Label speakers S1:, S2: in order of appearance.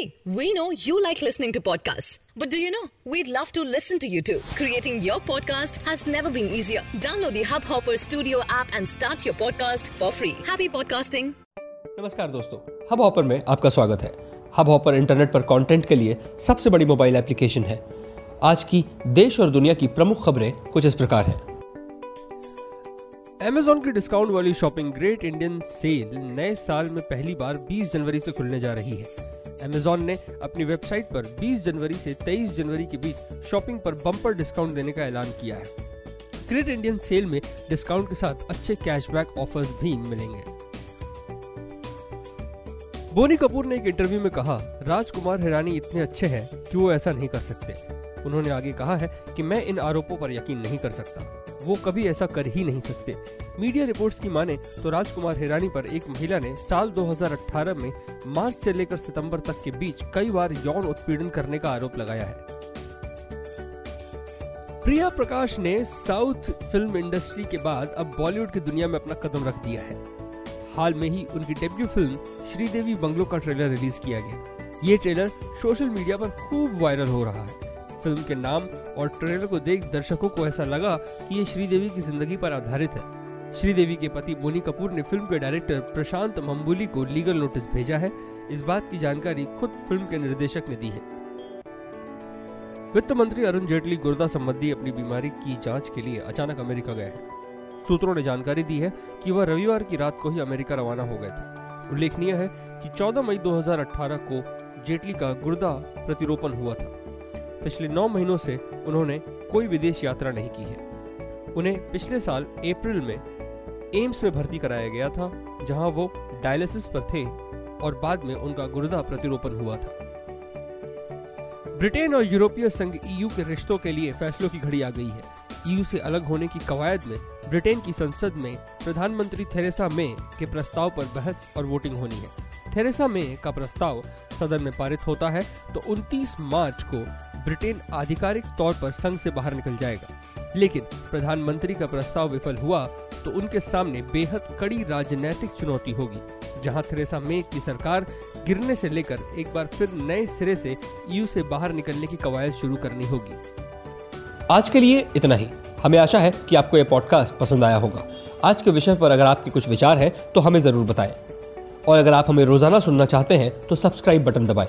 S1: See, we know you like listening to podcasts. But do you know? We'd love to listen to you too. Creating your podcast has never been easier. Download the Hubhopper Studio app and start your podcast for free. Happy podcasting.
S2: नमस्कार दोस्तों hub hopper में आपका स्वागत है hub hopper internet पर content के लिए सबसे बड़ी मोबाइल एप्लीकेशन है आज की देश और दुनिया की प्रमुख खबरें कुछ इस प्रकार हैं
S3: Amazon की डिस्काउंट वाली शॉपिंग ग्रेट इंडियन सेल नए साल में पहली बार 20 जनवरी से खुलने जा रही है Amazon ने अपनी वेबसाइट पर 20 जनवरी से 23 जनवरी के बीच शॉपिंग पर बम्पर डिस्काउंट देने का ऐलान किया है। ग्रेट इंडियन सेल में डिस्काउंट के साथ अच्छे कैशबैक ऑफर्स भी मिलेंगे। बोनी कपूर ने एक इंटरव्यू में कहा, राजकुमार हिरानी इतने अच्छे हैं कि वो ऐसा नहीं कर सकते। उन्होंने आगे कहा है कि मैं इन आरोपों पर यकीन नहीं कर सकता। वो कभी ऐसा कर ही नहीं सकते। मीडिया रिपोर्ट्स की माने तो राजकुमार हिरानी पर एक महिला ने साल 2018 में मार्च से लेकर सितंबर तक के बीच कई बार यौन उत्पीड़न करने का आरोप लगाया है। प्रिया प्रकाश ने साउथ फ़िल्म इंडस्ट्री के बाद अब बॉलीवुड की दुनिया में अपना कदम रख दिया है। हाल में ही उनकी डेब्यू फ़िल्म श्रीदेवी बंगलो का ट्रेलर रिलीज़ किया गया। ये ट्रेलर सोशल मीडिया पर खूब वायरल हो रहा है। फ़िल्म के नाम और ट्रेलर को देख दर्शकों को ऐसा लगा कि ये श्रीदेवी की ज़िंदगी पर आधारित है। श्रीदेवी के पति बोनी कपूर ने फ़िल्म के डायरेक्टर प्रशांत मम्बुली को लीगल नोटिस भेजा है। इस बात की जानकारी खुद फ़िल्म के निर्देशक ने दी है। वित्त मंत्री अरुण जेटली गुर्दा संबंधी अपनी बीमारी की जाँच के लिए अचानक अमेरिका गए हैं। सूत्रों ने जानकारी दी है कि वह रविवार की रात को ही अमेरिका रवाना हो गए थे। उल्लेखनीय है कि 14 मई 2018 को जेटली का गुर्दा प्रतिरोपण हुआ था। पिछले नौ महीनों से उन्होंने कोई विदेश यात्रा नहीं की है। उन्हें पिछले साल अप्रैल में एम्स में भर्ती कराया गया था, जहाँ वो डायलिसिस पर थे और बाद में उनका गुर्दा प्रतिरोपण हुआ था। ब्रिटेन और यूरोपीय संघ ईयू के रिश्तों के लिए फैसलों की घड़ी आ गई है। ईयू से अलग होने की कवायद में ब्रिटेन की संसद में प्रधानमंत्री थेरेसा मे के प्रस्ताव पर बहस और वोटिंग होनी है। थेरेसा मे का प्रस्ताव सदन में पारित होता है तो 29 मार्च को ब्रिटेन आधिकारिक तौर पर संघ से बाहर निकल जाएगा। लेकिन प्रधानमंत्री का प्रस्ताव विफल हुआ तो उनके सामने बेहद कड़ी राजनैतिक चुनौती होगी, जहाँ थेरेसा मे की सरकार गिरने से लेकर एक बार फिर नए सिरे से यू से बाहर निकलने की कवायद शुरू करनी होगी।
S2: आज के लिए इतना ही। हमें आशा है कि आपको यह पॉडकास्ट पसंद आया होगा। आज के विषय पर अगर आपके कुछ विचार हैं तो हमें ज़रूर बताएँ। और अगर आप हमें रोज़ाना सुनना चाहते हैं तो सब्सक्राइब बटन दबाएँ।